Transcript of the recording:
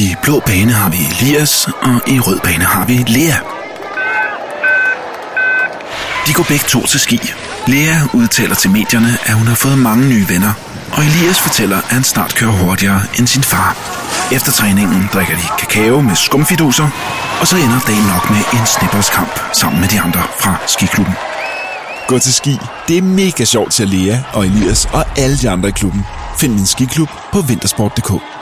I blå bane har vi Elias, og i rød bane har vi Lea. De går begge to til ski. Lea udtaler til medierne, at hun har fået mange nye venner, og Elias fortæller, at han snart kører hurtigere end sin far. Efter træningen drikker de kakao med skumfiduser, og så ender dagen nok med en snipperskamp sammen med de andre fra skiklubben. Gå til ski. Det er mega sjovt til Lea og Elias og alle de andre i klubben. Find min skiklub på vintersport.dk.